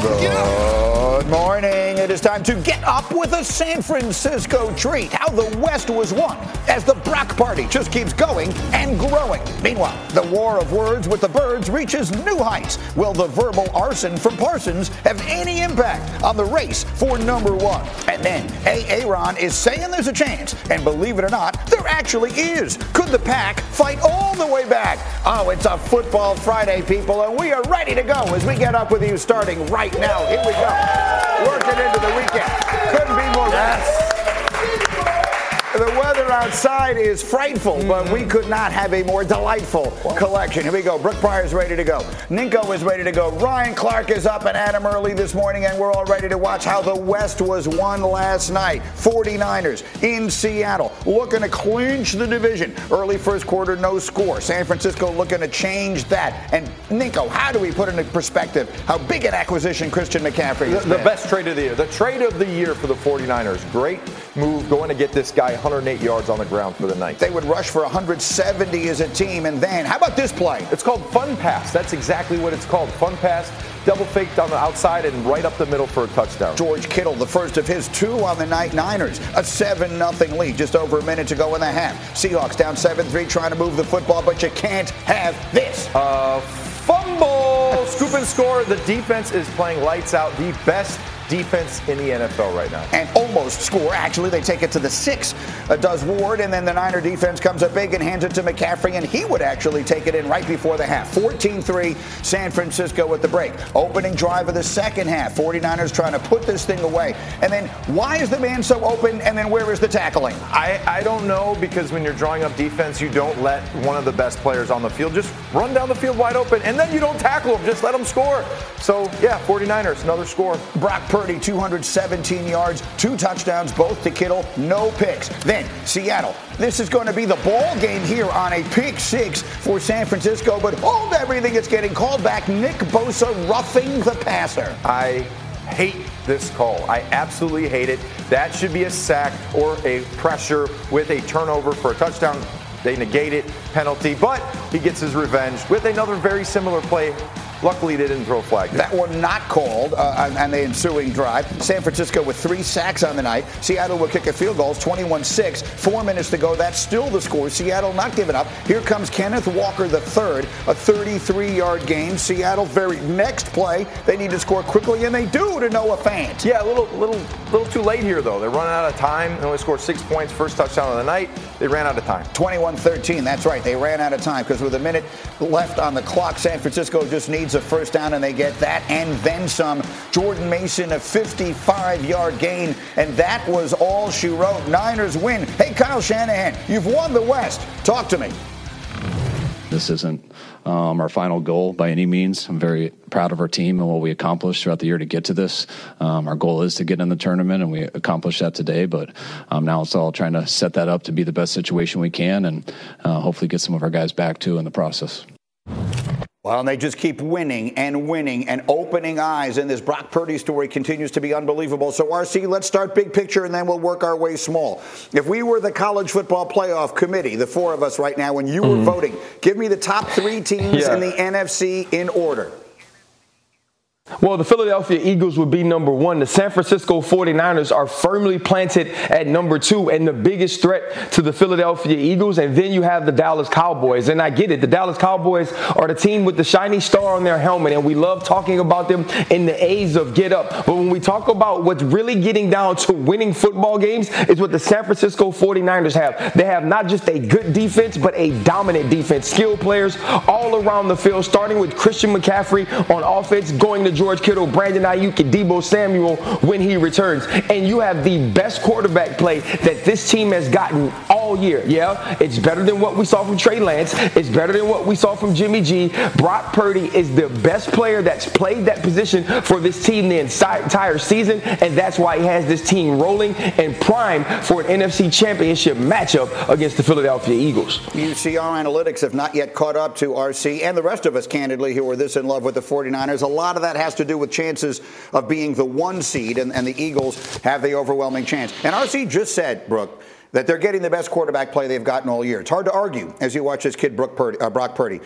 Good morning. Is time to get up with a San Francisco treat. How the West was won as the Brock Party just keeps going and growing. Meanwhile, the war of words with the birds reaches new heights. Will the verbal arson from Parsons have any impact on the race for number one? And then Aaron is saying there's a chance, and believe it or not, there actually is. Could the pack fight all the way back? Oh, it's a football Friday, people, and we are ready to go as we get up with you starting right now. Here we go working into the weekend. Couldn't be more yes. The weather outside is frightful, mm-hmm. but we could not have a more delightful collection. Here we go. Brooke Pryor's ready to go. Ninko is ready to go. Ryan Clark is up and Adam early this morning, and we're all ready to watch how the West was won last night. 49ers in Seattle looking to clinch the division. Early first quarter, no score. San Francisco looking to change that. And Ninko, how do we put into perspective how big an acquisition Christian McCaffrey is? The, the best trade of the year. The trade of the year for the 49ers. Great move going to get this guy 108 yards on the ground for the night. They would rush for 170 as a team. And then, how about this play? It's called Fun Pass. That's exactly what it's called. Fun Pass. Double faked on the outside and right up the middle for a touchdown. George Kittle, the first of his two on the night Niners. A 7 0 lead just over a minute to go in the half. Seahawks down 7 3, trying to move the football, but you can't have this. Uh, fumble! Scoop and score. The defense is playing lights out. The best defense in the NFL right now. And almost score. Actually, they take it to the six, uh, does Ward, and then the Niner defense comes up big and hands it to McCaffrey, and he would actually take it in right before the half. 14 3, San Francisco with the break. Opening drive of the second half. 49ers trying to put this thing away. And then why is the man so open, and then where is the tackling? I, I don't know because when you're drawing up defense, you don't let one of the best players on the field just run down the field wide open, and then you don't tackle him, just let him score. So, yeah, 49ers, another score. Brock Purdy, 217 yards, two touchdowns, both to Kittle, no picks. Then Seattle. This is going to be the ball game here on a pick six for San Francisco, but hold everything. It's getting called back. Nick Bosa roughing the passer. I hate this call. I absolutely hate it. That should be a sack or a pressure with a turnover for a touchdown. They negate it, penalty, but he gets his revenge with another very similar play Luckily, they didn't throw a flag. That one not called uh, on the ensuing drive. San Francisco with three sacks on the night. Seattle will kick a field goal, 21-6. Four minutes to go. That's still the score. Seattle not giving up. Here comes Kenneth Walker the third, a 33-yard gain. Seattle very next play. They need to score quickly, and they do to Noah Fant. Yeah, a little, little, little too late here though. They're running out of time. They only scored six points, first touchdown of the night. They ran out of time. 21-13. That's right. They ran out of time because with a minute left on the clock, San Francisco just needs needs a first down, and they get that and then some. Jordan Mason, a 55 yard gain, and that was all she wrote. Niners win. Hey, Kyle Shanahan, you've won the West. Talk to me. This isn't um, our final goal by any means. I'm very proud of our team and what we accomplished throughout the year to get to this. Um, our goal is to get in the tournament, and we accomplished that today. But um, now it's all trying to set that up to be the best situation we can, and uh, hopefully get some of our guys back too in the process. Well, and they just keep winning and winning and opening eyes, and this Brock Purdy story continues to be unbelievable. So, RC, let's start big picture and then we'll work our way small. If we were the college football playoff committee, the four of us right now, when you mm-hmm. were voting, give me the top three teams yeah. in the NFC in order. Well, the Philadelphia Eagles would be number one. The San Francisco 49ers are firmly planted at number two and the biggest threat to the Philadelphia Eagles. And then you have the Dallas Cowboys. And I get it. The Dallas Cowboys are the team with the shiny star on their helmet. And we love talking about them in the A's of get up. But when we talk about what's really getting down to winning football games is what the San Francisco 49ers have. They have not just a good defense, but a dominant defense. Skilled players all around the field, starting with Christian McCaffrey on offense, going to George Kittle, Brandon Aiyuk, and Deebo Samuel when he returns. And you have the best quarterback play that this team has gotten all year. Yeah, it's better than what we saw from Trey Lance. It's better than what we saw from Jimmy G. Brock Purdy is the best player that's played that position for this team the entire season, and that's why he has this team rolling and primed for an NFC championship matchup against the Philadelphia Eagles. You see, our analytics have not yet caught up to RC and the rest of us, candidly, who are this in love with the 49ers. A lot of that has to do with chances of being the one seed, and, and the Eagles have the overwhelming chance. And RC just said, Brooke, that they're getting the best quarterback play they've gotten all year. It's hard to argue as you watch this kid, Purdy, uh, Brock Purdy.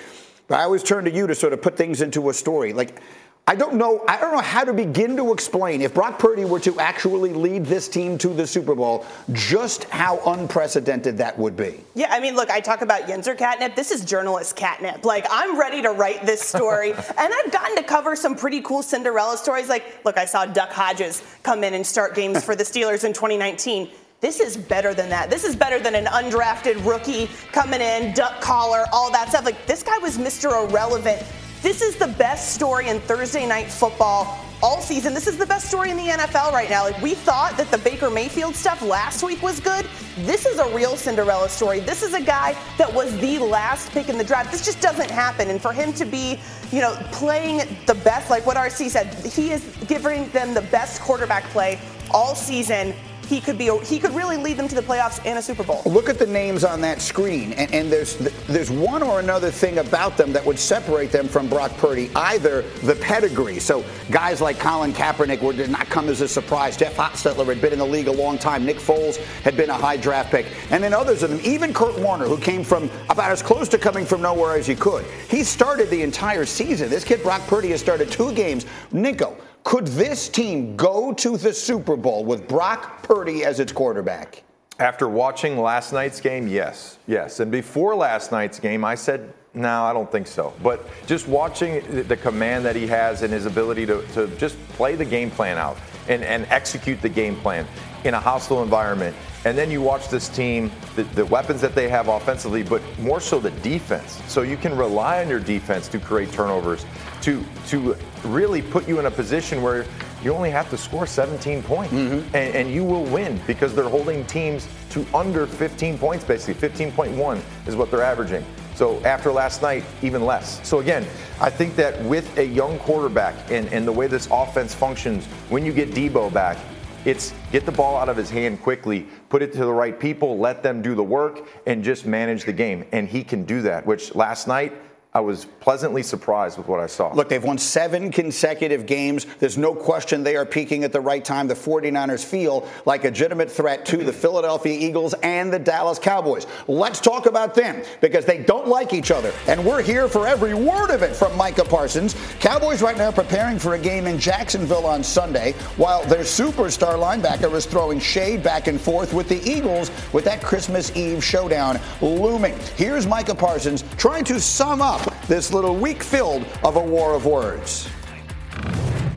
But I always turn to you to sort of put things into a story. Like, I don't know. I don't know how to begin to explain if Brock Purdy were to actually lead this team to the Super Bowl, just how unprecedented that would be. Yeah, I mean, look, I talk about Yinzer catnip. This is journalist catnip. Like, I'm ready to write this story, and I've gotten to cover some pretty cool Cinderella stories. Like, look, I saw Duck Hodges come in and start games for the Steelers in 2019. This is better than that. This is better than an undrafted rookie coming in, duck collar, all that stuff. Like, this guy was Mr. Irrelevant this is the best story in Thursday night football all season. This is the best story in the NFL right now. Like we thought that the Baker Mayfield stuff last week was good. This is a real Cinderella story. This is a guy that was the last pick in the draft. This just doesn't happen. And for him to be, you know, playing the best, like what RC said, he is giving them the best quarterback play all season he could be he could really lead them to the playoffs and a Super Bowl. Look at the names on that screen, and, and, there's there's one or another thing about them that would separate them from Brock Purdy. Either the pedigree, so guys like Colin Kaepernick were, did not come as a surprise. Jeff Hostetler had been in the league a long time. Nick Foles had been a high draft pick, and then others of them, even Kurt Warner, who came from about as close to coming from nowhere as he could. He started the entire season. This kid Brock Purdy has started two games. Nico, could this team go to the Super Bowl with Brock Purdy as its quarterback? After watching last night's game, yes, yes. And before last night's game, I said, no, I don't think so. But just watching the command that he has and his ability to, to just play the game plan out and, and execute the game plan in a hostile environment. And then you watch this team, the, the, weapons that they have offensively, but more so the defense. So you can rely on your defense to create turnovers to to really put you in a position where you only have to score 17 points mm-hmm. and, and, you will win because they're holding teams to under 15 points basically 15.1 is what they're averaging so after last night even less so again i think that with a young quarterback and, and the way this offense functions when you get Deebo back it's get the ball out of his hand quickly, put it to the right people, let them do the work, and just manage the game. And he can do that, which last night, I was pleasantly surprised with what I saw. Look, they've won seven consecutive games. There's no question they are peaking at the right time. The 49ers feel like a legitimate threat to the Philadelphia Eagles and the Dallas Cowboys. Let's talk about them because they don't like each other. And we're here for every word of it from Micah Parsons. Cowboys right now preparing for a game in Jacksonville on Sunday, while their superstar linebacker is throwing shade back and forth with the Eagles with that Christmas Eve showdown looming. Here's Micah Parsons trying to sum up this little week filled of a war of words.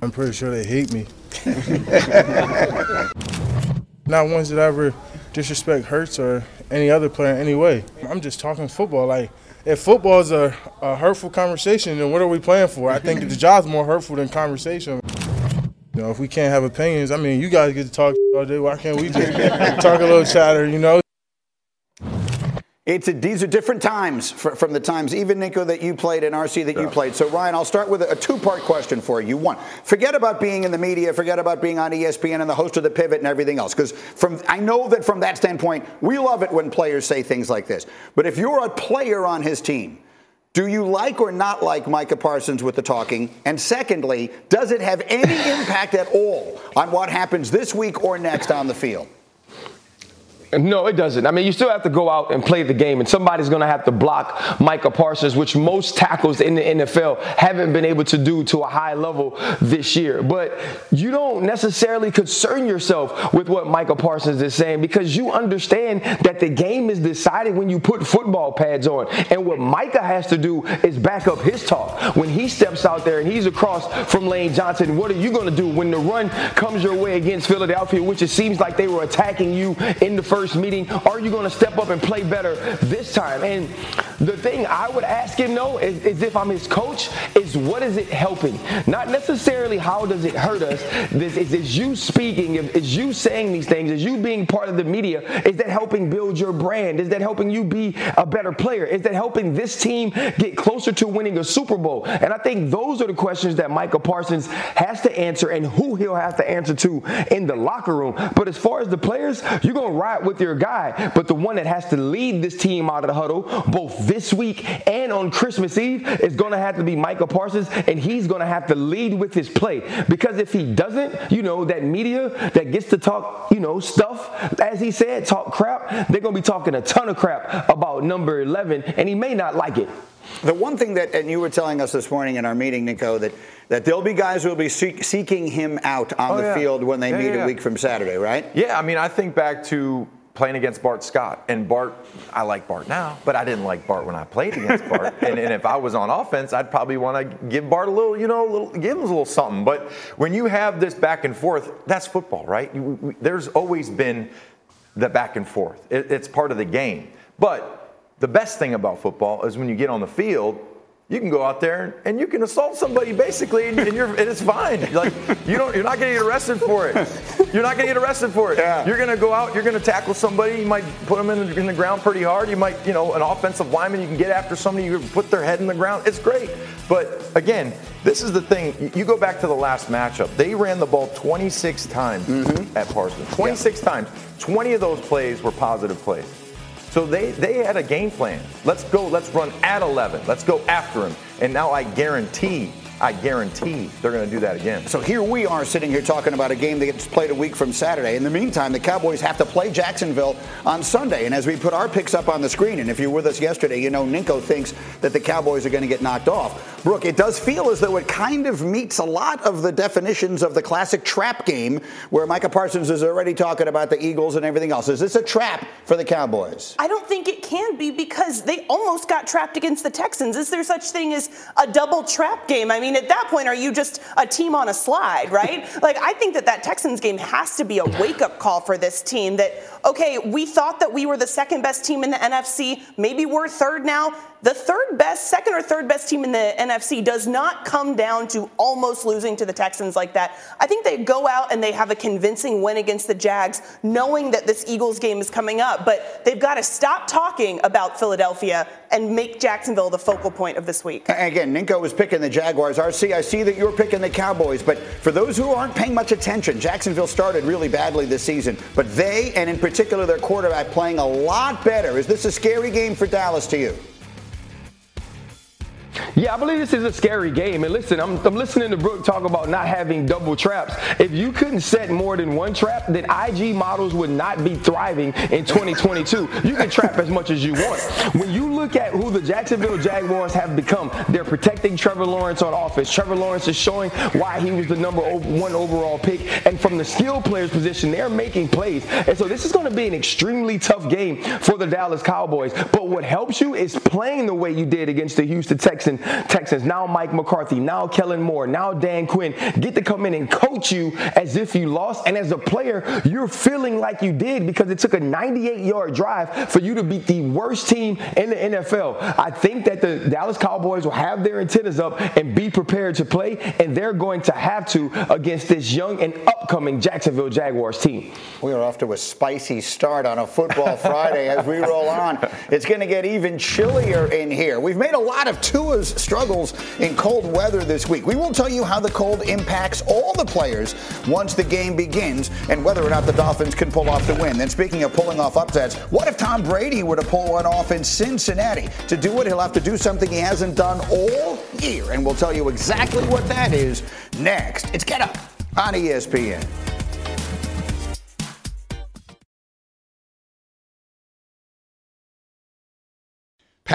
I'm pretty sure they hate me. Not once did I ever disrespect Hurts or any other player in any way. I'm just talking football. Like, if football is a, a hurtful conversation, then what are we playing for? I think the job's more hurtful than conversation. You know, if we can't have opinions, I mean, you guys get to talk all day. Why can't we just talk a little chatter, you know? It's a, these are different times for, from the times, even Nico, that you played and RC that yeah. you played. So, Ryan, I'll start with a, a two part question for you. One, forget about being in the media, forget about being on ESPN and the host of the pivot and everything else. Because from I know that from that standpoint, we love it when players say things like this. But if you're a player on his team, do you like or not like Micah Parsons with the talking? And secondly, does it have any impact at all on what happens this week or next on the field? No, it doesn't. I mean, you still have to go out and play the game, and somebody's going to have to block Micah Parsons, which most tackles in the NFL haven't been able to do to a high level this year. But you don't necessarily concern yourself with what Micah Parsons is saying because you understand that the game is decided when you put football pads on. And what Micah has to do is back up his talk. When he steps out there and he's across from Lane Johnson, what are you going to do when the run comes your way against Philadelphia, which it seems like they were attacking you in the first? First meeting? Are you going to step up and play better this time? And the thing I would ask him though is, is if I'm his coach, is what is it helping? Not necessarily how does it hurt us. This is, is you speaking, is you saying these things, is you being part of the media, is that helping build your brand? Is that helping you be a better player? Is that helping this team get closer to winning a Super Bowl? And I think those are the questions that Michael Parsons has to answer and who he'll have to answer to in the locker room. But as far as the players, you're going to ride with your guy. But the one that has to lead this team out of the huddle, both this week and on Christmas Eve, is going to have to be Micah Parsons, and he's going to have to lead with his play. Because if he doesn't, you know, that media that gets to talk, you know, stuff, as he said, talk crap, they're going to be talking a ton of crap about number 11, and he may not like it. The one thing that, and you were telling us this morning in our meeting, Nico, that, that there'll be guys who will be seek, seeking him out on oh, the yeah. field when they yeah, meet yeah. a week from Saturday, right? Yeah, I mean, I think back to playing against Bart Scott. And Bart, I like Bart now, but I didn't like Bart when I played against Bart. and, and, if I was on offense, I'd probably want to give Bart a little, you know, little, give him a little something. But when you have this back and forth, that's football, right? You, we, there's always been the back and forth. It, it's part of the game. But the best thing about football is when you get on the field, you can go out there and you can assault somebody basically, and, you're, and it's fine. Like you don't, you're not going to get arrested for it. You're not going to get arrested for it. Yeah. You're going to go out, you're going to tackle somebody. You might put them in the, in the, ground pretty hard. You might, you know, an offensive lineman. You can get after somebody. You put their head in the ground. It's great. But again, this is the thing. You go back to the last matchup. They ran the ball 26 times mm-hmm. at Parsons. 26 yeah. times. 20 of those plays were positive plays. So they, they had a game plan. Let's go, let's run at 11. Let's go after him. And now I guarantee I guarantee they're going to do that again. So here we are sitting here talking about a game that gets played a week from Saturday. In the meantime, the Cowboys have to play Jacksonville on Sunday. And as we put our picks up on the screen, and if you were with us yesterday, you know Ninko thinks that the Cowboys are going to get knocked off. Brooke, it does feel as though it kind of meets a lot of the definitions of the classic trap game where Micah Parsons is already talking about the Eagles and everything else. Is this a trap for the Cowboys? I don't think it can be because they almost got trapped against the Texans. Is there such thing as a double trap game? I mean, mean, at that point, are you just a team on a slide, right? like, I think that that Texans game has to be a wake up call for this team that, okay, we thought that we were the second best team in the NFC. Maybe we're third now the third best, second or third best team in the NFC does not come down to almost losing to the Texans like that. I think they go out and they have a convincing win against the Jags, knowing that this Eagles game is coming up. But they've got to stop talking about Philadelphia and make Jacksonville the focal point of this week. Again, Ninko was picking the Jaguars. RC, I see that you're picking the Cowboys. But for those who aren't paying much attention, Jacksonville started really badly this season. But they, and in particular their quarterback, playing a lot better. Is this a scary game for Dallas to you? Yeah, I believe this is a scary game. And listen, I'm, I'm listening to Brooke talk about not having double traps. If you couldn't set more than one trap, then IG models would not be thriving in 2022. You can trap as much as you want. When you look at who the Jacksonville Jaguars have become, they're protecting Trevor Lawrence on offense. Trevor Lawrence is showing why he was the number one overall pick. And from the skill players position, they're making plays. And so this is going to be an extremely tough game for the Dallas Cowboys. But what helps you is playing the way you did against the Houston Texans Texans, Texans, now Mike McCarthy, now Kellen Moore, now Dan Quinn get to come in and coach you as if you lost. And as a player, you're feeling like you did because it took a 98 yard drive for you to beat the worst team in the NFL. I think that the Dallas Cowboys will have their antennas up and be prepared to play, and they're going to have to against this young and upcoming Jacksonville Jaguars team. We are off to a spicy start on a football Friday as we roll on. It's going to get even chillier in here. We've made a lot of Tua struggles in cold weather this week. We will tell you how the cold impacts all the players once the game begins and whether or not the Dolphins can pull off the win. Then, speaking of pulling off upsets, what if Tom Brady were to pull one off in Cincinnati? To do it, he'll have to do something he hasn't done all year, and we'll tell you exactly what that is next. It's Get Up on ESPN.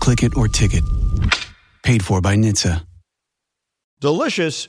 Click it or ticket. Paid for by NHTSA. Delicious,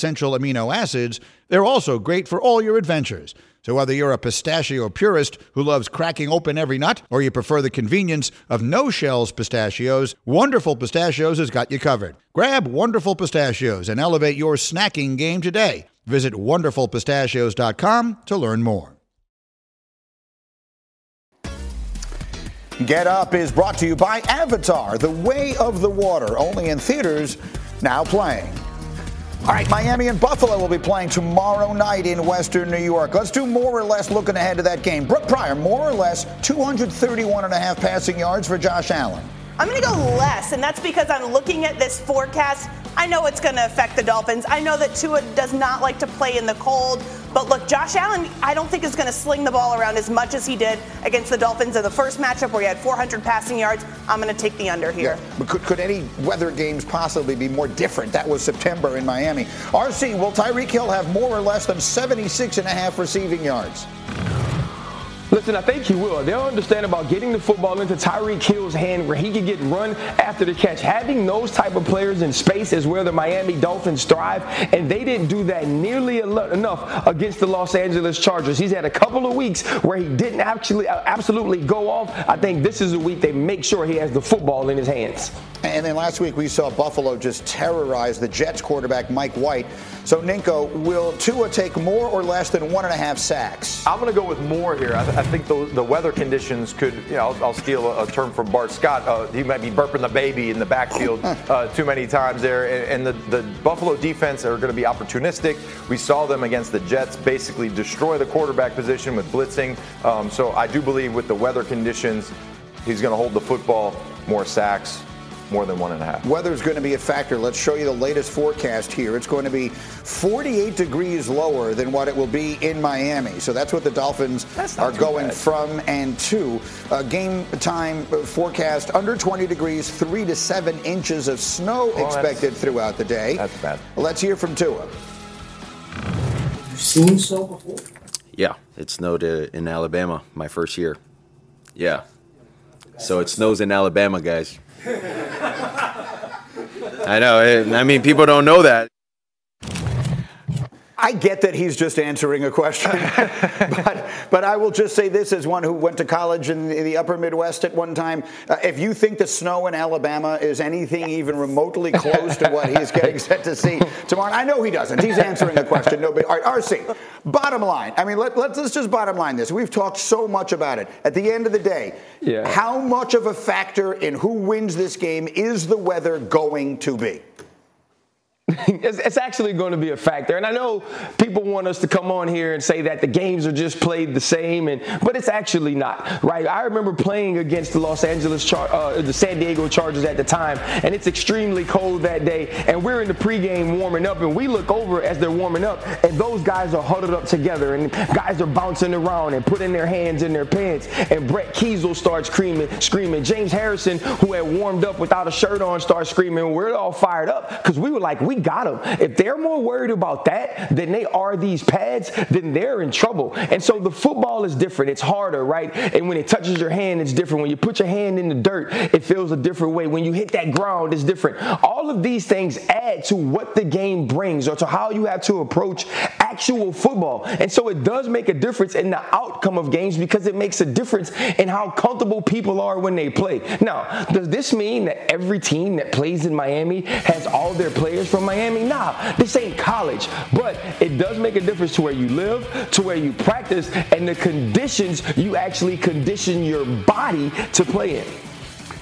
amino acids, they're also great for all your adventures. So, whether you're a pistachio purist who loves cracking open every nut, or you prefer the convenience of no shells pistachios, Wonderful Pistachios has got you covered. Grab Wonderful Pistachios and elevate your snacking game today. Visit wonderfulpistachios.com to learn more. Get Up is brought to you by Avatar, The Way of the Water, only in theaters, now playing. All right, Miami and Buffalo will be playing tomorrow night in Western New York. Let's do more or less looking ahead to that game. Brooke Pryor, more or less 231 and a half passing yards for Josh Allen. I'm going to go less, and that's because I'm looking at this forecast. I know it's going to affect the Dolphins. I know that Tua does not like to play in the cold. But look, Josh Allen, I don't think is going to sling the ball around as much as he did against the Dolphins in the first matchup where he had 400 passing yards. I'm going to take the under here. Yeah. But could, could any weather games possibly be more different? That was September in Miami. RC, will Tyreek Hill have more or less than 76 and a half receiving yards? Listen, I think he will. They'll understand about getting the football into Tyreek Hill's hand where he can get run after the catch. Having those type of players in space is where the Miami Dolphins thrive, and they didn't do that nearly enough against the Los Angeles Chargers. He's had a couple of weeks where he didn't actually uh, absolutely go off. I think this is a week they make sure he has the football in his hands. And then last week we saw Buffalo just terrorize the Jets quarterback Mike White. So Ninko, will Tua take more or less than one and a half sacks? I'm going to go with more here. I, th- I think the, the, weather conditions could, you know, I'll, I'll steal a, a, term from Bart Scott. Uh, he might be burping the baby in the backfield uh, too many times there. And, and the, the Buffalo defense are going to be opportunistic. We saw them against the Jets basically destroy the quarterback position with blitzing. Um, so I do believe with the weather conditions, he's going to hold the football, more sacks, more than one and a half. Weather's going to be a factor. Let's show you the latest forecast here. It's going to be 48 degrees lower than what it will be in Miami. So that's what the Dolphins are going bad. from and to. Uh, game time forecast under 20 degrees, three to seven inches of snow well, expected throughout the day. That's bad. Let's hear from Tua. Have you seen snow before? Yeah, it snowed uh, in Alabama my first year. Yeah. So it snows in Alabama, guys. I know. I mean, people don't know that. I get that he's just answering a question, but, but I will just say this as one who went to college in the upper Midwest at one time. Uh, if you think the snow in Alabama is anything even remotely close to what he's getting set to see tomorrow, I know he doesn't. He's answering a question. No, but all right, RC, bottom line. I mean, let, let, let's just bottom line this. We've talked so much about it. At the end of the day, yeah. how much of a factor in who wins this game is the weather going to be? it's, it's, actually going to be a factor. And I know people want us to come on here and say that the games are just played the same, and but it's actually not, right? I remember playing against the Los Angeles, Char- uh, the San Diego Chargers at the time, and it's extremely cold that day, and we're in the pregame warming up, and we look over as they're warming up, and those guys are huddled up together, and guys are bouncing around and putting their hands in their pants, and Brett Keisel starts screaming, screaming. James Harrison, who had warmed up without a shirt on, starts screaming. We're all fired up because we were like, we got them. If they're more worried about that than they are these pads, then they're in trouble. And so the football is different. It's harder, right? And when it touches your hand, it's different. When you put your hand in the dirt, it feels a different way. When you hit that ground, it's different. All of these things add to what the game brings or to how you have to approach actual football. And so it does make a difference in the outcome of games because it makes a difference in how comfortable people are when they play. Now, does this mean that every team that plays in Miami has all their players from Miami? Nah, this ain't college. But it does make a difference to where you live, to where you practice, and the conditions you actually condition your body to play in.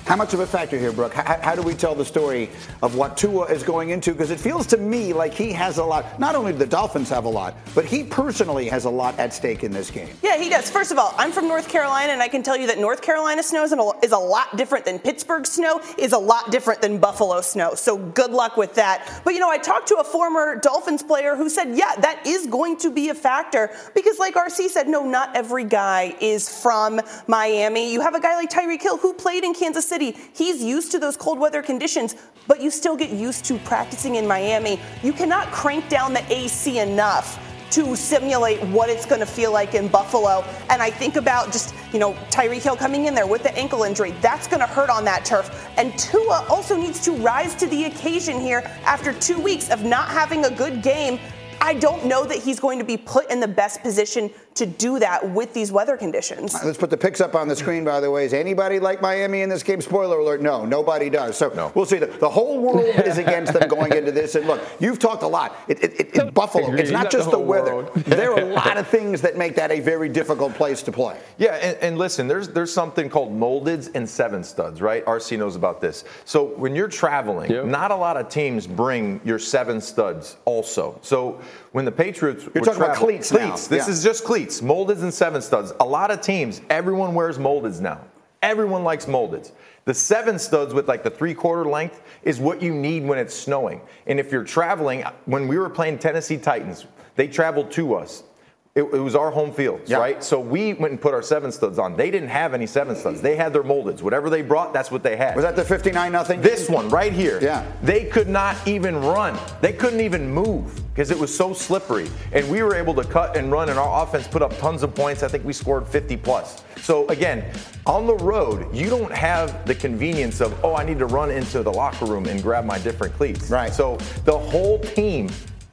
How much of a factor here, Brooke? How, how, do we tell the story of what Tua is going into? Because it feels to me like he has a lot. Not only do the Dolphins have a lot, but he personally has a lot at stake in this game. Yeah, he does. First of all, I'm from North Carolina, and I can tell you that North Carolina snow is a lot different than Pittsburgh snow, is a lot different than Buffalo snow. So good luck with that. But you know, I talked to a former Dolphins player who said, yeah, that is going to be a factor because, like RC said, no, not every guy is from Miami. You have a guy like Tyreek Hill who played in Kansas City He's used to those cold weather conditions, but you still get used to practicing in Miami. You cannot crank down the AC enough to simulate what it's going to feel like in Buffalo. And I think about just, you know, Tyreek Hill coming in there with the ankle injury. That's going to hurt on that turf. And Tua also needs to rise to the occasion here after two weeks of not having a good game. I don't know that he's going to be put in the best position to do that with these weather conditions. Right, let's put the picks up on the screen, by the way. Is anybody like Miami in this game? Spoiler alert, no, nobody does. So no. we'll see. The, the whole world is against them going into this. And look, you've talked a lot. It, it, it, Buffalo, it's not, not just the, the weather. there are a lot of things that make that a very difficult place to play. Yeah, and, and listen, there's there's something called moldeds and seven studs, right? RC knows about this. So when you're traveling, yep. not a lot of teams bring your seven studs also. So when the Patriots you're talking traveling, about cleats. Cleats. Now. This yeah. is just cleats cleats, moldeds and seven studs. A lot of teams, everyone wears moldeds now. Everyone likes moldeds. The seven studs with like the three quarter length is what you need when it's snowing. And if you're traveling, when we were playing Tennessee Titans, they traveled to us. It, it, was our home field, yeah. right? So we went and put our seven studs on. They didn't have any seven studs. They had their moldeds. Whatever they brought, that's what they had. Was that the 59 nothing? This one right here. Yeah. They could not even run. They couldn't even move because it was so slippery. And we were able to cut and run, and our offense put up tons of points. I think we scored 50 plus. So again, on the road, you don't have the convenience of, oh, I need to run into the locker room and grab my different cleats. Right. So the whole team,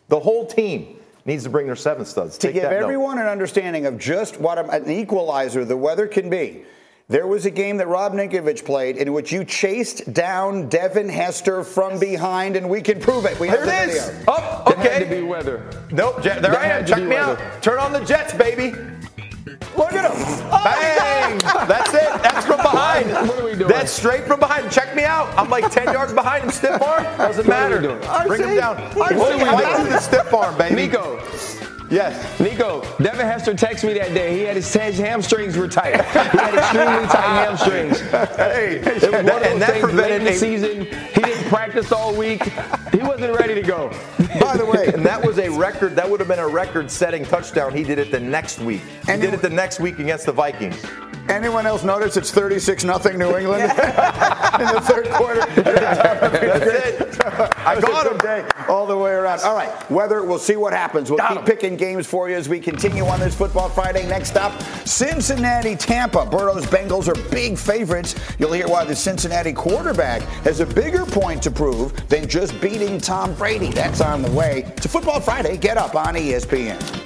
the whole team needs to bring their seven studs. To give everyone note. an understanding of just what an equalizer the weather can be. There was a game that Rob Ninkovich played in which you chased down Devin Hester from behind, and we can prove it. We there have it is. Video. Oh, okay. That had to be weather. Nope. there that I am. Check me weather. out. Turn on the Jets, baby. Look at him. Oh Bang! That's it. That's from behind. What are we doing? That's straight from behind. Check me out. I'm like 10 yards behind him, stiff arm. Doesn't matter. Bring him down. What are we doing? the stiff arm, baby. Nico. Yes. Nico, Devin Hester texted me that day. He had his, his hamstrings were tight. He had extremely tight hamstrings. Hey, it was one of those and that things late the season. He didn't practice all week. He wasn't ready to go. By the way, and that was a record. That would have been a record-setting touchdown. He did it the next week. He and did it the next week against the Vikings. Anyone else notice it's 36 nothing New England in the third quarter? I got him. Day all the way around. All right, weather, we'll see what happens. We'll got keep him. picking games for you as we continue on this Football Friday. Next up, Cincinnati, Tampa. Burrow's Bengals are big favorites. You'll hear why the Cincinnati quarterback has a bigger point to prove than just beating Tom Brady. That's on the way to Football Friday. Get up on ESPN.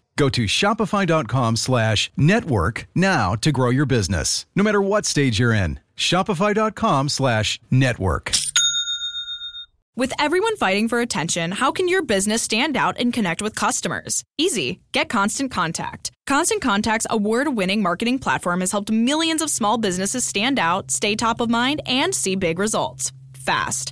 Go to shopify.com slash network now to grow your business, no matter what stage you're in. Shopify.com slash network. With everyone fighting for attention, how can your business stand out and connect with customers? Easy. Get Constant Contact. Constant Contact's award winning marketing platform has helped millions of small businesses stand out, stay top of mind, and see big results fast.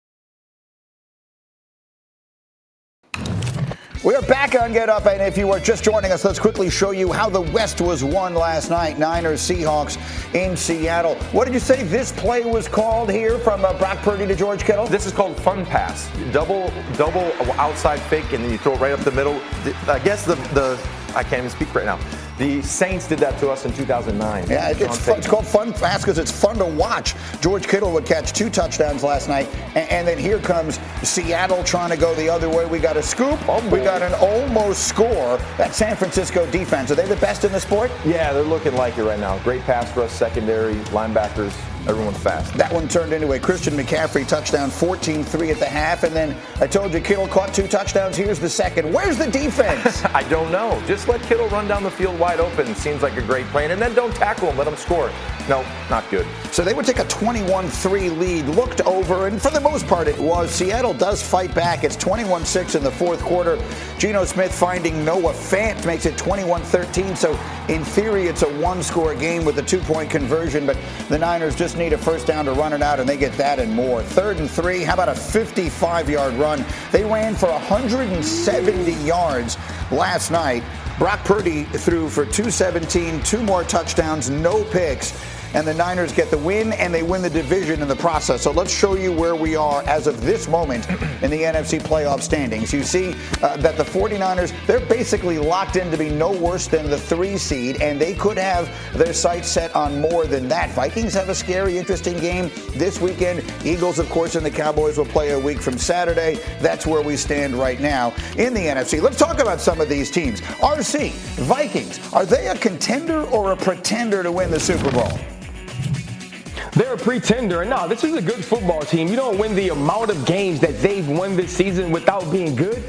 We are back on Get Up, and if you are just joining us, let's quickly show you how the West was won last night. Niners, Seahawks in Seattle. What did you say this play was called here from uh, Brock Purdy to George Kittle? This is called fun pass. Double, double outside fake, and then you throw it right up the middle. I guess the the I can't even speak right now. The Saints did that to us in 2009. Yeah, it's, fun, it's called Fun Pass because it's fun to watch. George Kittle would catch two touchdowns last night, and, and, then here comes Seattle trying to go the other way. We got a scoop. Oh, we got an almost score. That San Francisco defense, are they the best in the sport? Yeah, they're looking like it right now. Great pass rush, secondary, linebackers. Everyone's fast. That one turned into a Christian McCaffrey touchdown, 14-3 at the half, and then I told you Kittle caught two touchdowns. Here's the second. Where's the defense? I don't know. Just let Kittle run down the field wide open. Seems like a great plan, and then don't tackle him. Let him score. No, not good. So they would take a 21-3 lead, looked over, and for the most part it was. Seattle does fight back. It's 21-6 in the fourth quarter. Geno Smith finding Noah Fant makes it 21-13. So in theory, it's a one-score game with a two-point conversion, but the Niners just just need a first down to run it out, and they get that and more. Third and three. How about a 55 yard run? They ran for 170 yards last night. Brock Purdy threw for 217, two more touchdowns, no picks and the Niners get the win and they win the division in the process. So let's show you where we are as of this moment in the NFC playoff standings. You see uh, that the 49ers, they're basically locked in to be no worse than the three seed, and they could have their sights set on more than that. Vikings have a scary, interesting game this weekend. Eagles, of course, and the Cowboys will play a week from Saturday. That's where we stand right now in the NFC. Let's talk about some of these teams. RC, Vikings, are they a contender or a pretender to win the Super Bowl? They're a pretender. And no, this is a good football team. You don't win the amount of games that they've won this season without being good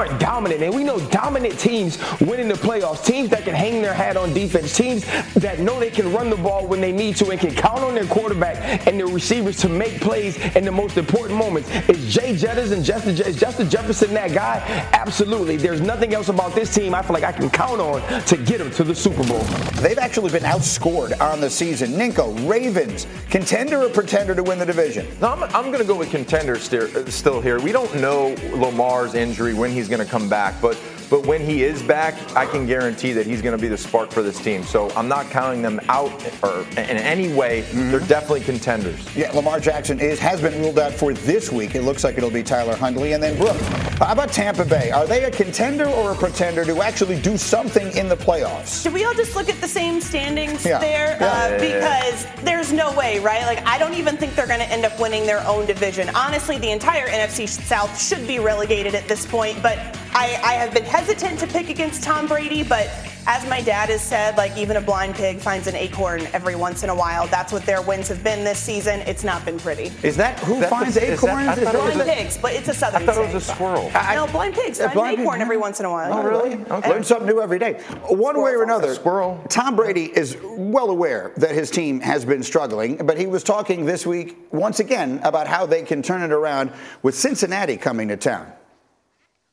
are dominant, and we know dominant teams win in the playoffs. Teams that can hang their hat on defense. Teams that know they can run the ball when they need to and can count on their quarterback and their receivers to make plays in the most important moments. Is Jay Jettis and Justin, is Justin Jefferson that guy? Absolutely. There's nothing else about this team I feel like I can count on to get them to the Super Bowl. They've actually been outscored on the season. Ninko, Ravens, contender or pretender to win the division? No, I'm, I'm going to go with contender uh, still here. We don't know Lamar's injury when he's he's going to come back. But but when he is back, I can guarantee that he's going to be the spark for this team. So I'm not counting them out or in any way. Mm-hmm. They're definitely contenders. Yeah, Lamar Jackson is has been ruled out for this week. It looks like it'll be Tyler Huntley and then Brooke. How about Tampa Bay? Are they a contender or a pretender to actually do something in the playoffs? Should we all just look at the same standings yeah. there? Yeah. Uh, because there's no way right? Like, I don't even think they're going to end up winning their own division. Honestly, the entire NFC South should be relegated at this point, but I, I have been hesitant to pick against Tom Brady, but as my dad has said, like even a blind pig finds an acorn every once in a while. That's what their wins have been this season. It's not been pretty. Is that who That finds is- is acorns? Is thought that- it was blind a- pigs, but it's a southern I thought it was a saying. squirrel. no, blind pigs find blind an acorn huh? every once in a while. Oh, really? Learn something new every day. One way or another, Squirrel. Tom Brady is well aware that his team has been struggling, but he was talking this week once again about how they can turn it around with Cincinnati coming to town.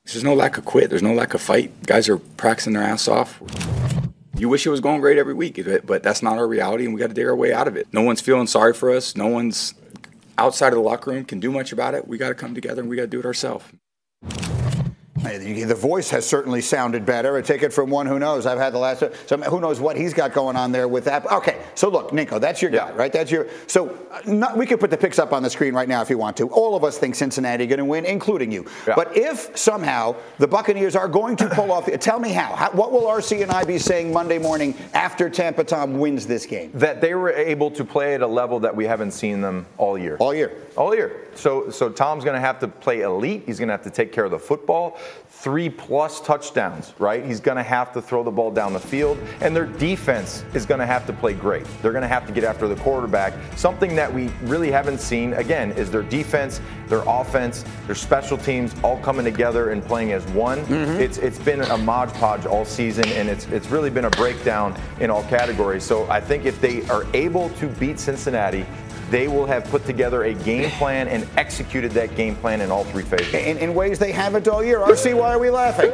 There's no lack of quit. There's no lack of fight. Guys are practicing their ass off. You wish it was going great every week, but that's not our reality, and we got to dig our way out of it. No one's feeling sorry for us. No one's outside of the locker room can do much about it. We got to come together and we got to do it ourselves. The voice has certainly sounded better. A ticket from one who knows. I've had the last. So who knows what he's got going on there with that? Okay, so look, Ninko, that's your guy, right? That's your. So uh, not, we can put the picks up on the screen right now if you want to. All of us think Cincinnati going to win, including you. But if somehow the Buccaneers are going to pull off, tell me how. how. What will RC and I be saying Monday morning after Tampa Tom wins this game? that they were able to play at a level that we haven't seen them all year. All year. All year. So so Tom's going to have to play elite. He's going to have to take care of the football. Three plus touchdowns, right? He's going to have to throw the ball down the field, and their defense is going to have to play great. They're going to have to get after the quarterback. Something that we really haven't seen again is their defense, their offense, their special teams all coming together and playing as one. Mm-hmm. It's it's been a mod podge all season, and it's it's really been a breakdown in all categories. So I think if they are able to beat Cincinnati, they will have put together a game plan and executed that game plan in all three phases. In, in ways they haven't all year. RC, why are we laughing?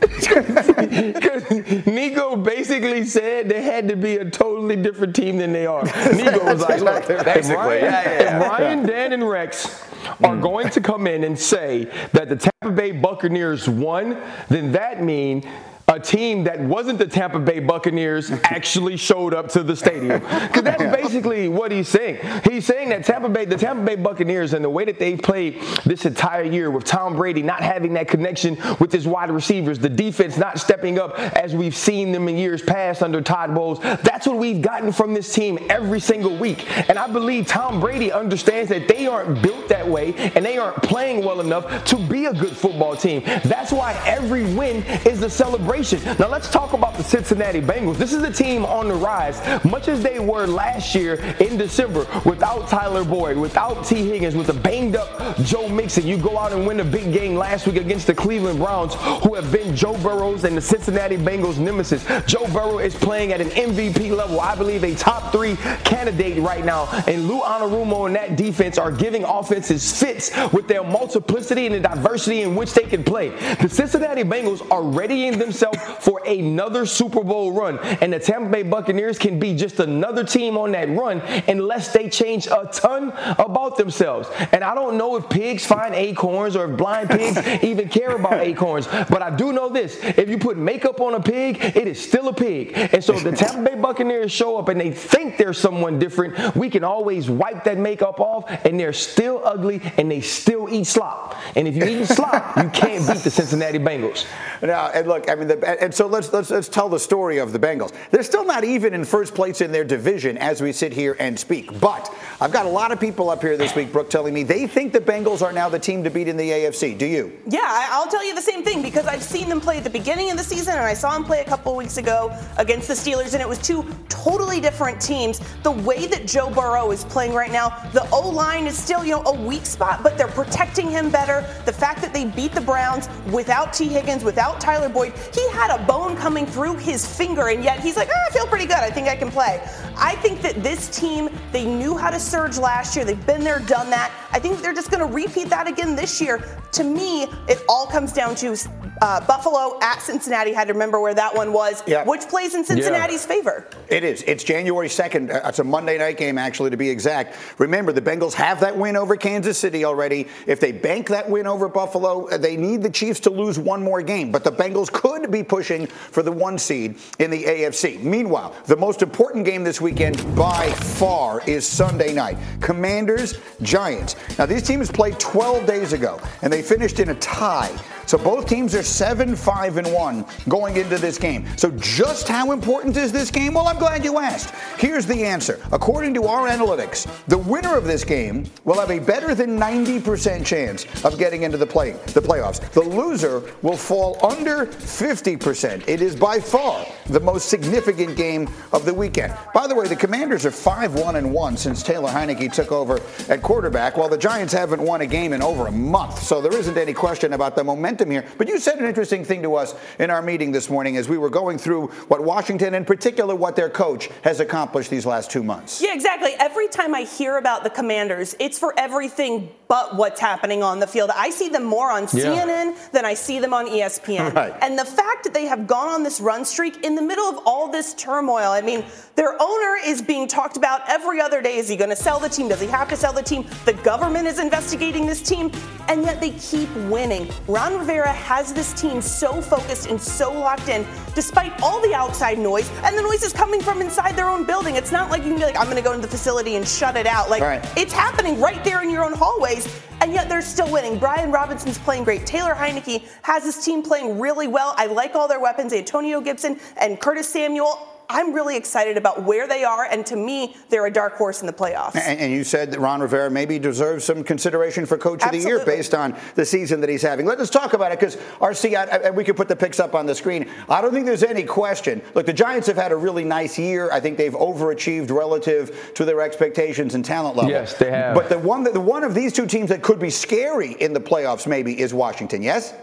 Because Ninko basically said they had to be a totally different team than they are. Ninko was like, look, if Basically, Ryan, yeah, yeah, yeah. if Ryan, Dan, and Rex are going to come in and say that the Tampa Bay Buccaneers won, then that means a team that wasn't the Tampa Bay Buccaneers actually showed up to the stadium. Because that's basically what he's saying. He's saying that Tampa Bay, the Tampa Bay Buccaneers, and the way that they've played this entire year with Tom Brady not having that connection with his wide receivers, the defense not stepping up as we've seen them in years past under Todd Bowles, that's what we've gotten from this team every single week. And I believe Tom Brady understands that they aren't built that way and they aren't playing well enough to be a good football team. That's why every win is a celebration. Now let's talk about the Cincinnati Bengals. This is a team on the rise, much as they were last year in December without Tyler Boyd, without Tee Higgins, with a banged up Joe Mixon. You go out and win a big game last week against the Cleveland Browns, who have been Joe Burrow's and the Cincinnati Bengals nemesis. Joe Burrow is playing at an MVP level. I believe a top three candidate right now. And Lou Anarumo and that defense are giving offenses fits with their multiplicity and the diversity in which they can play. The Cincinnati Bengals are readying themselves for another Super Bowl run. And the Tampa Bay Buccaneers can be just another team on that run unless they change a ton about themselves. And I don't know if pigs find acorns or if blind pigs even care about acorns. But I do know this if you put makeup on a pig, it is still a pig. And so if the Tampa Bay Buccaneers show up and they think they're someone different, we can always wipe that makeup off and they're still ugly and they still eat slop. And if you eat slop, you can't beat the Cincinnati Bengals. Now, and look, I mean, the, and so let's, let's let's tell the story of the Bengals. They're still not even in first place in their division as we sit here and speak. But I've got a lot of people up here this week, Brooke, telling me they think the Bengals are now the team to beat in the AFC. Do you? Yeah, I'll tell you the same thing because I've seen them play at the beginning of the season and I saw them play a couple weeks ago against the Steelers and it was two totally different teams. The way that Joe Burrow is playing right now, the O line is still, you know, a weak spot, but they're protecting him better. The fact that they beat the Browns without Tee Higgins, without Tyler Boyd, he had a bone coming through his finger and yet he's like, oh, I feel pretty good. I think I can play. I think that this team, they knew how to surge last year. They've been there, done that. I think they're just going to repeat that again this year. To me, it all comes down to uh, Buffalo at Cincinnati. Had to remember where that one was, Yeah. which plays in Cincinnati's favor. It is. It's January 2nd. Uh, It's a Monday night game, actually, to be exact. Remember, the Bengals have that win over Kansas City already. If they bank that win over Buffalo, uh, they need the Chiefs to lose one more game. But the Bengals could be pushing for the one seed in the AFC. Meanwhile, the most important game this weekend by far is Sunday night. Commanders, Giants. Now, these teams played 12 days ago, and they finished in a tie. So both teams are 7 5 and 1 going into this game. So, just how important is this game? Well, I'm glad you asked. Here's the answer. According to our analytics, the winner of this game will have a better than 90% chance of getting into the play the playoffs. The loser will fall under 50%. It is by far the most significant game of the weekend. By the way, the Commanders are 5 1 and 1 since Taylor Heinicke took over at quarterback, while the Giants haven't won a game in over a month. So there isn't any question about the momentum here. But you said an interesting thing to us in our meeting this morning as we were going through what Washington, in particular, what their coach has accomplished these last two months. Yeah, exactly. Every time I hear about the Commanders, it's for everything but what's happening on the field. I see them more on Yeah. CNN than I see them on ESPN. Right. And the fact that they have gone on this run streak in the middle of all this turmoil, I mean, their owner is being talked about every other day. Is he going to sell the team? Does he have to sell the team? The government is investigating this team, and yet they keep winning. Ron Rivera has this team so focused and so locked in, despite all the outside noise, and the noise is coming from inside their own building. It's not like you can be like, I'm going to go into the facility and shut it out. Like, Right. it's happening right there in your own hallways, and yet they're still winning. Brian Robinson's playing great. Taylor Heinicke has his team playing really well. I like all their weapons, Antonio Gibson and Curtis Samuel. I'm really excited about where they are, and to me, they're a dark horse in the playoffs. And, and you said that Ron Rivera maybe deserves some consideration for Coach of the Year based on the season that he's having. Let us talk about it because RC, I- I- we could put the picks up on the screen. I don't think there's any question. Look, the Giants have had a really nice year. I think they've overachieved relative to their expectations and talent level. Yes, they have. But the one, that, the one of these two teams that could be scary in the playoffs maybe is Washington. Yes.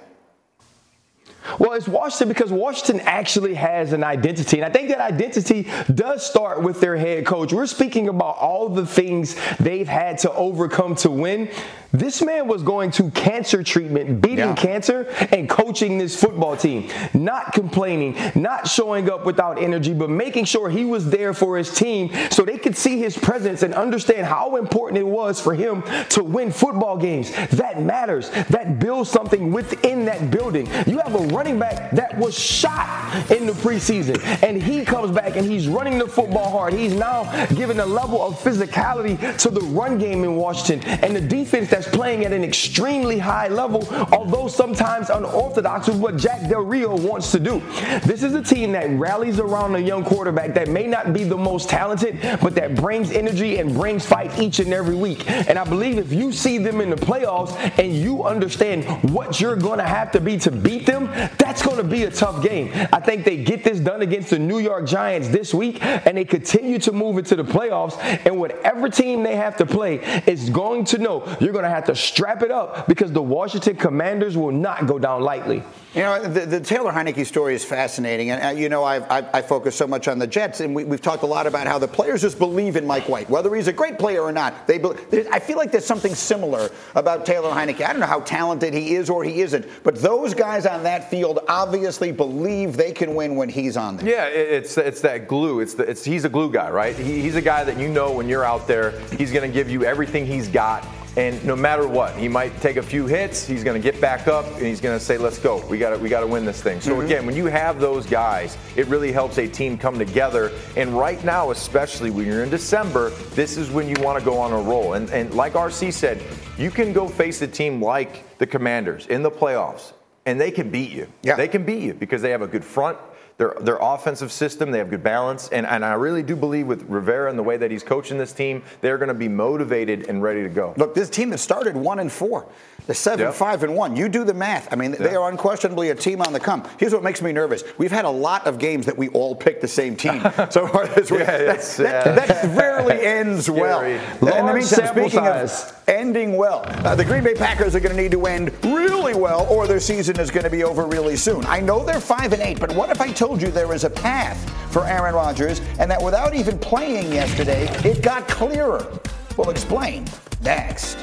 Well, it's Washington because Washington actually has an identity. And I think that identity does start with their head coach. We're speaking about all the things they've had to overcome to win. This man was going to cancer treatment, beating Yeah. cancer, and coaching this football team. Not complaining, not showing up without energy, but making sure he was there for his team so they could see his presence and understand how important it was for him to win football games. That matters. That builds something within that building. You have a running back that was shot in the preseason, and he comes back and he's running the football hard. He's now giving a level of physicality to the run game in Washington and the defense that's playing at an extremely high level, although sometimes unorthodox with what Jack Del Rio wants to do. This is a team that rallies around a young quarterback that may not be the most talented, but that brings energy and brings fight each and every week. And I believe if you see them in the playoffs and you understand what you're going to have to be to beat them, that's going to be a tough game. I think they get this done against the New York Giants this week and they continue to move into the playoffs. And whatever team they have to play is going to know you're going to have to strap it up because the Washington Commanders will not go down lightly. You know, the, the Taylor Heinicke story is fascinating. And, uh, you know, I've, I, I focus so much on the Jets, and we, we've talked a lot about how the players just believe in Mike White. Whether he's a great player or not, they bel- there- I feel like there's something similar about Taylor Heinicke. I don't know how talented he is or he isn't, but those guys on that field obviously believe they can win when he's on there. Yeah, it- it's it's that glue. It's the, it's he's a glue guy, right? He, he's a guy that you know when you're out there, he's going to give you everything he's got. And no matter what, he might take a few hits. He's going to get back up and he's going to say, "Let's go. We got to we got to win this thing." So Mhm. again, when you have those guys, it really helps a team come together. And right now, especially when you're in December, this is when you want to go on a roll. And and like RC said, you can go face a team like the Commanders in the playoffs, and they can beat you. Yeah. They can beat you because they have a good front. Their, their offensive system, they have good balance. And, and I really do believe with Rivera and the way that he's coaching this team, they're going to be motivated and ready to go. Look, this team that started one and four, the seven, Yep. five, and one. You do the math. I mean, they are unquestionably a team on the come. Here's what makes me nervous. We've had a lot of games that we all picked the same team so far this week. Yeah, that, it's, that- that rarely ends well. Scary. In the meantime, speaking size. of ending well, uh, the Green Bay Packers are going to need to end really well, or their season is going to be over really soon. I know they're five and eight, but what if I told you there is a path for Aaron Rodgers, and that without even playing yesterday, it got clearer? We'll explain next.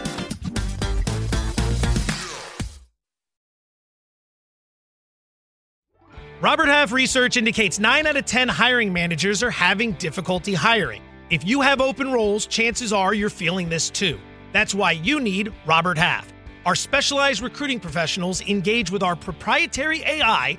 Robert Half research indicates 9 out of 10 hiring managers are having difficulty hiring. If you have open roles, chances are you're feeling this too. That's why you need Robert Half. Our specialized recruiting professionals engage with our proprietary AI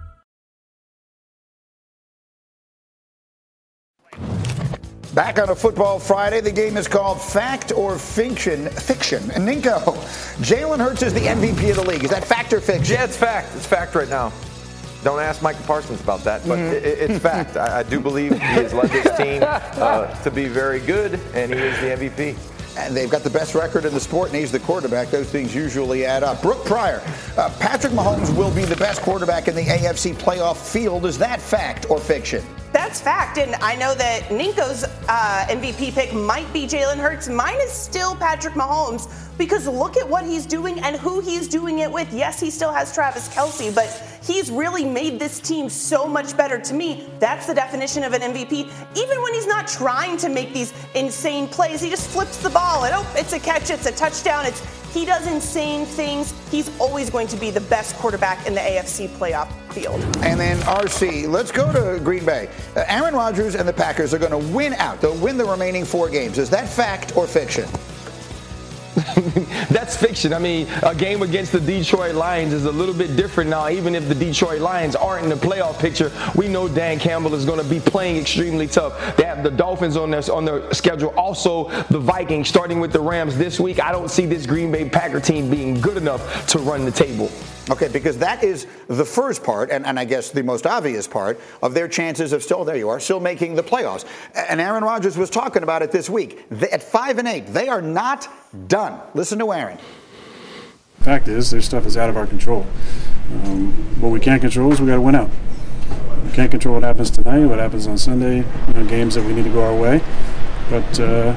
Back on a football Friday, the game is called Fact or Fiction. Fiction. Ninko, Jalen Hurts is the MVP of the league. Is that fact or fiction? Yeah, it's fact. It's fact right now. Don't ask Micah Parsons about that, but Mhm. it, it's fact. I, I do believe he has led this team uh, to be very good, and he is the MVP. And they've got the best record in the sport, and he's the quarterback. Those things usually add up. Brooke Pryor, uh, Patrick Mahomes will be the best quarterback in the AFC playoff field. Is that fact or fiction? That's fact, and I know that Ninko's uh, MVP pick might be Jalen Hurts. Mine is still Patrick Mahomes because look at what he's doing and who he's doing it with. Yes, he still has Travis Kelce, but he's really made this team so much better. To me, that's the definition of an MVP. Even when he's not trying to make these insane plays, he just flips the ball and oh, it's a catch, it's a touchdown. It's he does insane things. He's always going to be the best quarterback in the AFC playoff field. And then RC, let's go to Green Bay. Uh, Aaron Rodgers and the Packers are going to win out. They'll win the remaining four games. Is that fact or fiction? That's fiction. I mean, a game against the Detroit Lions is a little bit different now. Even if the Detroit Lions aren't in the playoff picture, we know Dan Campbell is going to be playing extremely tough. They have the Dolphins on their on their schedule. Also, the Vikings starting with the Rams this week. I don't see this Green Bay Packer team being good enough to run the table. Okay, because that is the first part, and, and I guess the most obvious part of their chances of still, there you are, still making the playoffs. And Aaron Rodgers was talking about it this week. At five and eight, they are not done. Listen to Aaron. Fact is, their stuff is out of our control. Um, what we can't control is we got to win out. We can't control what happens tonight, what happens on Sunday, you know, games that we need to go our way. But uh,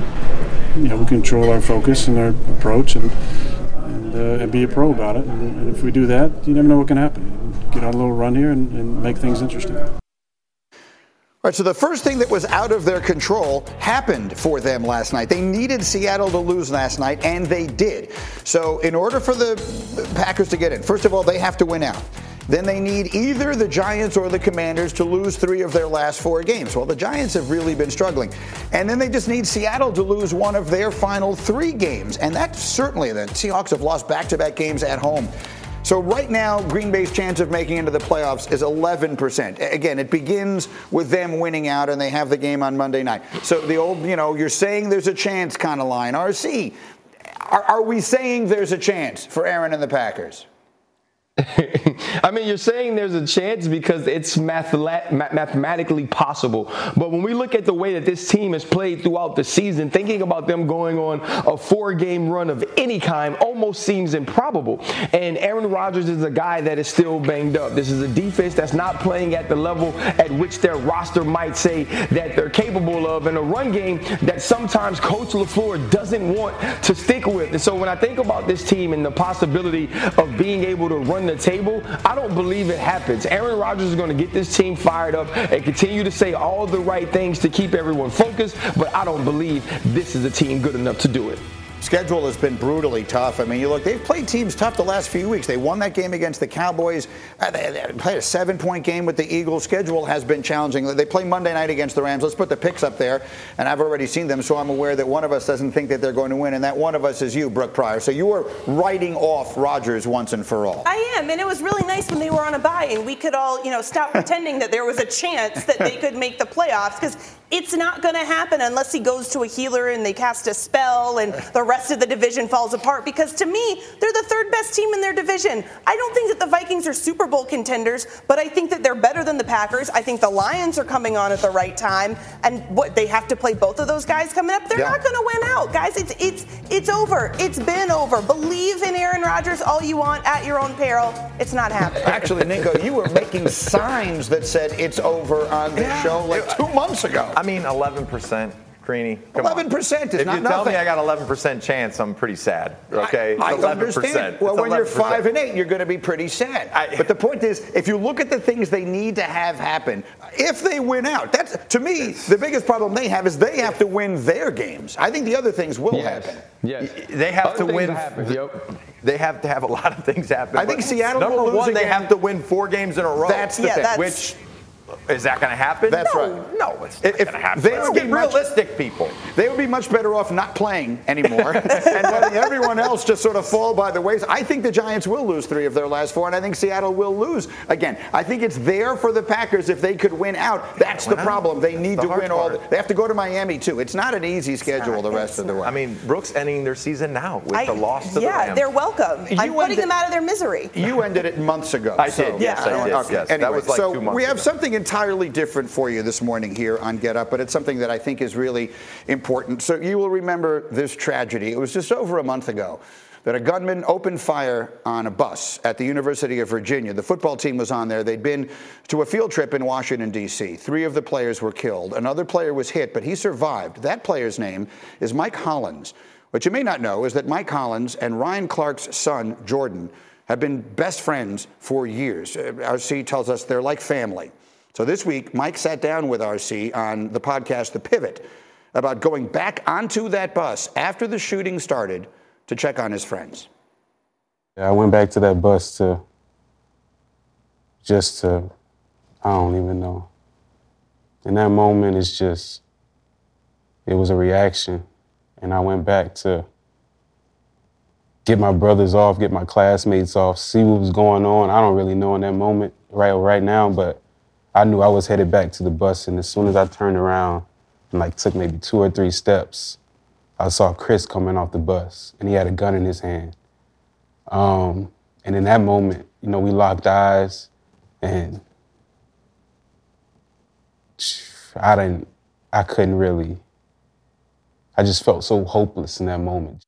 you know, we control our focus and our approach, and and, uh, and be a pro about it. And, if we do that, you never know what can happen. Get on a little run here and, and make things interesting. All right, so the first thing that was out of their control happened for them last night. They needed Seattle to lose last night, and they did. So, in order for the Packers to get in, first of all, they have to win out. Then they need either the Giants or the Commanders to lose three of their last four games. Well, the Giants have really been struggling. And then they just need Seattle to lose one of their final three games. And that's certainly the Seahawks have lost back to back games at home. So right now, Green Bay's chance of making into the playoffs is 11%. Again, it begins with them winning out, and they have the game on Monday night. So the old, you know, you're saying there's a chance kind of line. RC, are, are we saying there's a chance for Aaron and the Packers? I mean, you're saying there's a chance because it's mathematically possible. But when we look at the way that this team has played throughout the season, thinking about them going on a four game run of any kind almost seems improbable. And Aaron Rodgers is a guy that is still banged up. This is a defense that's not playing at the level at which their roster might say that they're capable of, and a run game that sometimes Coach LaFleur doesn't want to stick with. And so when I think about this team and the possibility of being able to run the table, I don't believe it happens. Aaron Rodgers is going to get this team fired up and continue to say all the right things to keep everyone focused, but I don't believe this is a team good enough to do it. Schedule has been brutally tough. I mean, you look, they've played teams tough the last few weeks. They won that game against the Cowboys. Uh, they, they played a seven point game with the Eagles. Schedule has been challenging. They play Monday night against the Rams. Let's put the picks up there. And I've already seen them, so I'm aware that one of us doesn't think that they're going to win. And that one of us is you, Brooke Pryor. So you are writing off Rodgers once and for all. I am, and it was really nice when they were on a bye and we could all, you know, stop pretending that there was a chance that they could make the playoffs because it's not going to happen unless he goes to a healer and they cast a spell and the rest of the division falls apart. Because to me, they're the third best team in their division. I don't think that the Vikings are Super Bowl contenders, but I think that they're better than the Packers. I think the Lions are coming on at the right time, and what they have to play both of those guys coming up. They're Yeah. not going to win out, guys. It's it's it's over. It's been over. Believe in Aaron Rodgers all you want at your own peril. It's not happening. Actually, Ninko, you were making signs that said it's over on this show like two months ago. I mean, 11%. Greeny, Eleven percent is if not you tell nothing. me I got 11% chance, I'm pretty sad. Okay, I, I 11%. understand. Well, It's when you're five and eight, you're going to be pretty sad. but the point is, if you look at the things they need to have happen, if they win out, that's to me the biggest problem they have is they have to win their games. I think the other things will happen. Yes. They have Other to win. happen, yep. They have to have a lot of things happen. I think Seattle number will lose one, they have to win four games in a row. That's the Yeah, thing. that's- Which is that going to happen? That's no, right. No, it's not going to happen. they Let's would get be much- realistic, people. They would be much better off not playing anymore and letting everyone else just sort of fall by the wayside. I think the Giants will lose three of their last four, and I think Seattle will lose again. I think it's there for the Packers if they could win out. That's the Win out. problem. They need the to hard win all. The, part. they have to go to Miami too. It's not an easy schedule the rest of the way. I mean, Brooks ending their season now with I- the loss to the yeah, Rams. they're welcome. I'm putting ended- them out of their misery. You ended it months ago. I so- did, yes, I don't- did, okay. yes. That was like so two months we have ago. something entirely different for you this morning here on Get Up, but it's something that I think is really important. So you will remember this tragedy. It was just over a month ago that a gunman opened fire on a bus at the University of Virginia. The football team was on there. They'd been to a field trip in Washington, D.C. Three of the players were killed. Another player was hit, but he survived. That player's name is Mike Hollins. What you may not know is that Mike Hollins and Ryan Clark's son, Jordan, have been best friends for years. Uh, RC tells us they're like family. So this week, Mike sat down with RC on the podcast The Pivot about going back onto that bus after the shooting started to check on his friends. Yeah, I went back to that bus to just to, I don't even know. In that moment, it's just, it was a reaction. And I went back to get my brothers off, get my classmates off, see what was going on. I don't really know in that moment right right now, but I knew I was headed back to the bus. And as soon as I turned around and like took maybe two or three steps, I saw Chris coming off the bus and he had a gun in his hand. Um, and in that moment, you know, we locked eyes and I didn't, I couldn't really, I just felt so hopeless in that moment.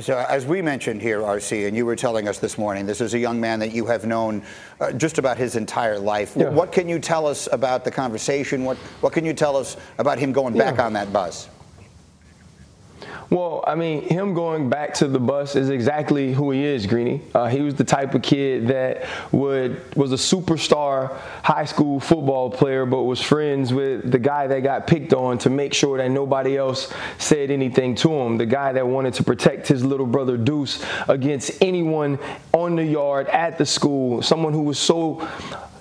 So, as we mentioned here, RC, and you were telling us this morning, this is a young man that you have known uh, just about his entire life. Yeah. What can you tell us about the conversation? What, what can you tell us about him going back on that bus? Well, I mean, him going back to the bus is exactly who he is, Greeny. Uh, he was the type of kid that would was a superstar high school football player, but was friends with the guy that got picked on to make sure that nobody else said anything to him. The guy that wanted to protect his little brother Deuce against anyone on the yard at the school. Someone who was so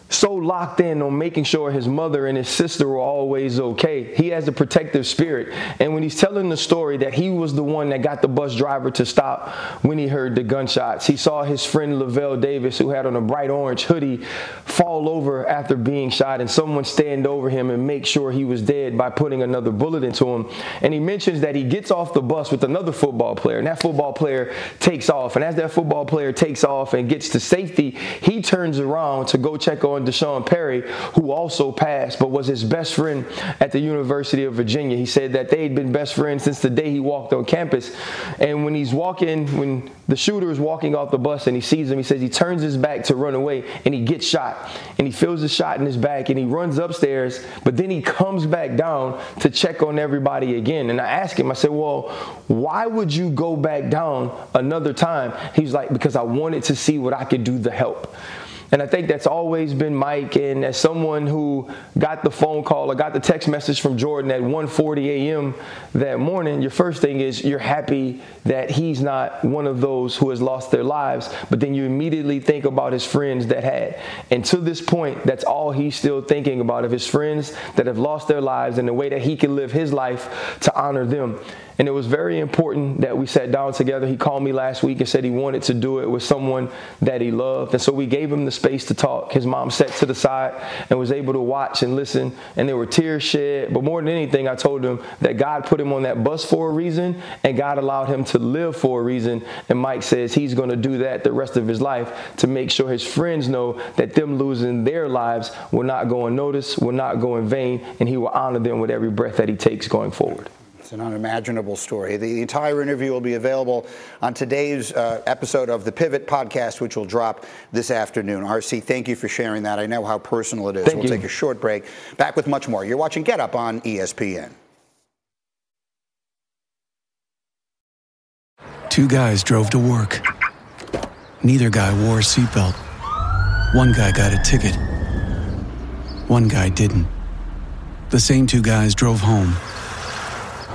so locked in on making sure his mother and his sister were always okay. He has a protective spirit. And when he's telling the story that he was the one that got the bus driver to stop when he heard the gunshots, he saw his friend Lavel Davis, who had on a bright orange hoodie, fall over after being shot, and someone stand over him and make sure he was dead by putting another bullet into him. And he mentions that he gets off the bus with another football player, and that football player takes off. And as that football player takes off and gets to safety, he turns around to go check on D'Sean Perry, who also passed, but was his best friend at the University of Virginia. He said that they had been best friends since the day he walked on campus. And when he's walking, when the shooter is walking off the bus and he sees him, he says he turns his back to run away and he gets shot. And he feels the shot in his back and he runs upstairs, but then he comes back down to check on everybody again. And I asked him, I said, Well, why would you go back down another time? He's like, Because I wanted to see what I could do to help. And I think that's always been Mike. And as someone who got the phone call or got the text message from Jordan at 1:40 a.m. that morning, your first thing is you're happy that he's not one of those who has lost their lives. But then you immediately think about his friends that had. And to this point, that's all he's still thinking about of his friends that have lost their lives and the way that he can live his life to honor them. And it was very important that we sat down together. He called me last week and said he wanted to do it with someone that he loved. And so we gave him the space to talk. His mom sat to the side and was able to watch and listen. And there were tears shed. But more than anything, I told him that God put him on that bus for a reason and God allowed him to live for a reason. And Mike says he's going to do that the rest of his life to make sure his friends know that them losing their lives will not go unnoticed, will not go in vain, and he will honor them with every breath that he takes going forward. It's an unimaginable story. The entire interview will be available on today's uh, episode of the Pivot podcast, which will drop this afternoon. RC, thank you for sharing that. I know how personal it is. Thank we'll you. take a short break. Back with much more. You're watching Get Up on ESPN. Two guys drove to work. Neither guy wore a seatbelt. One guy got a ticket. One guy didn't. The same two guys drove home.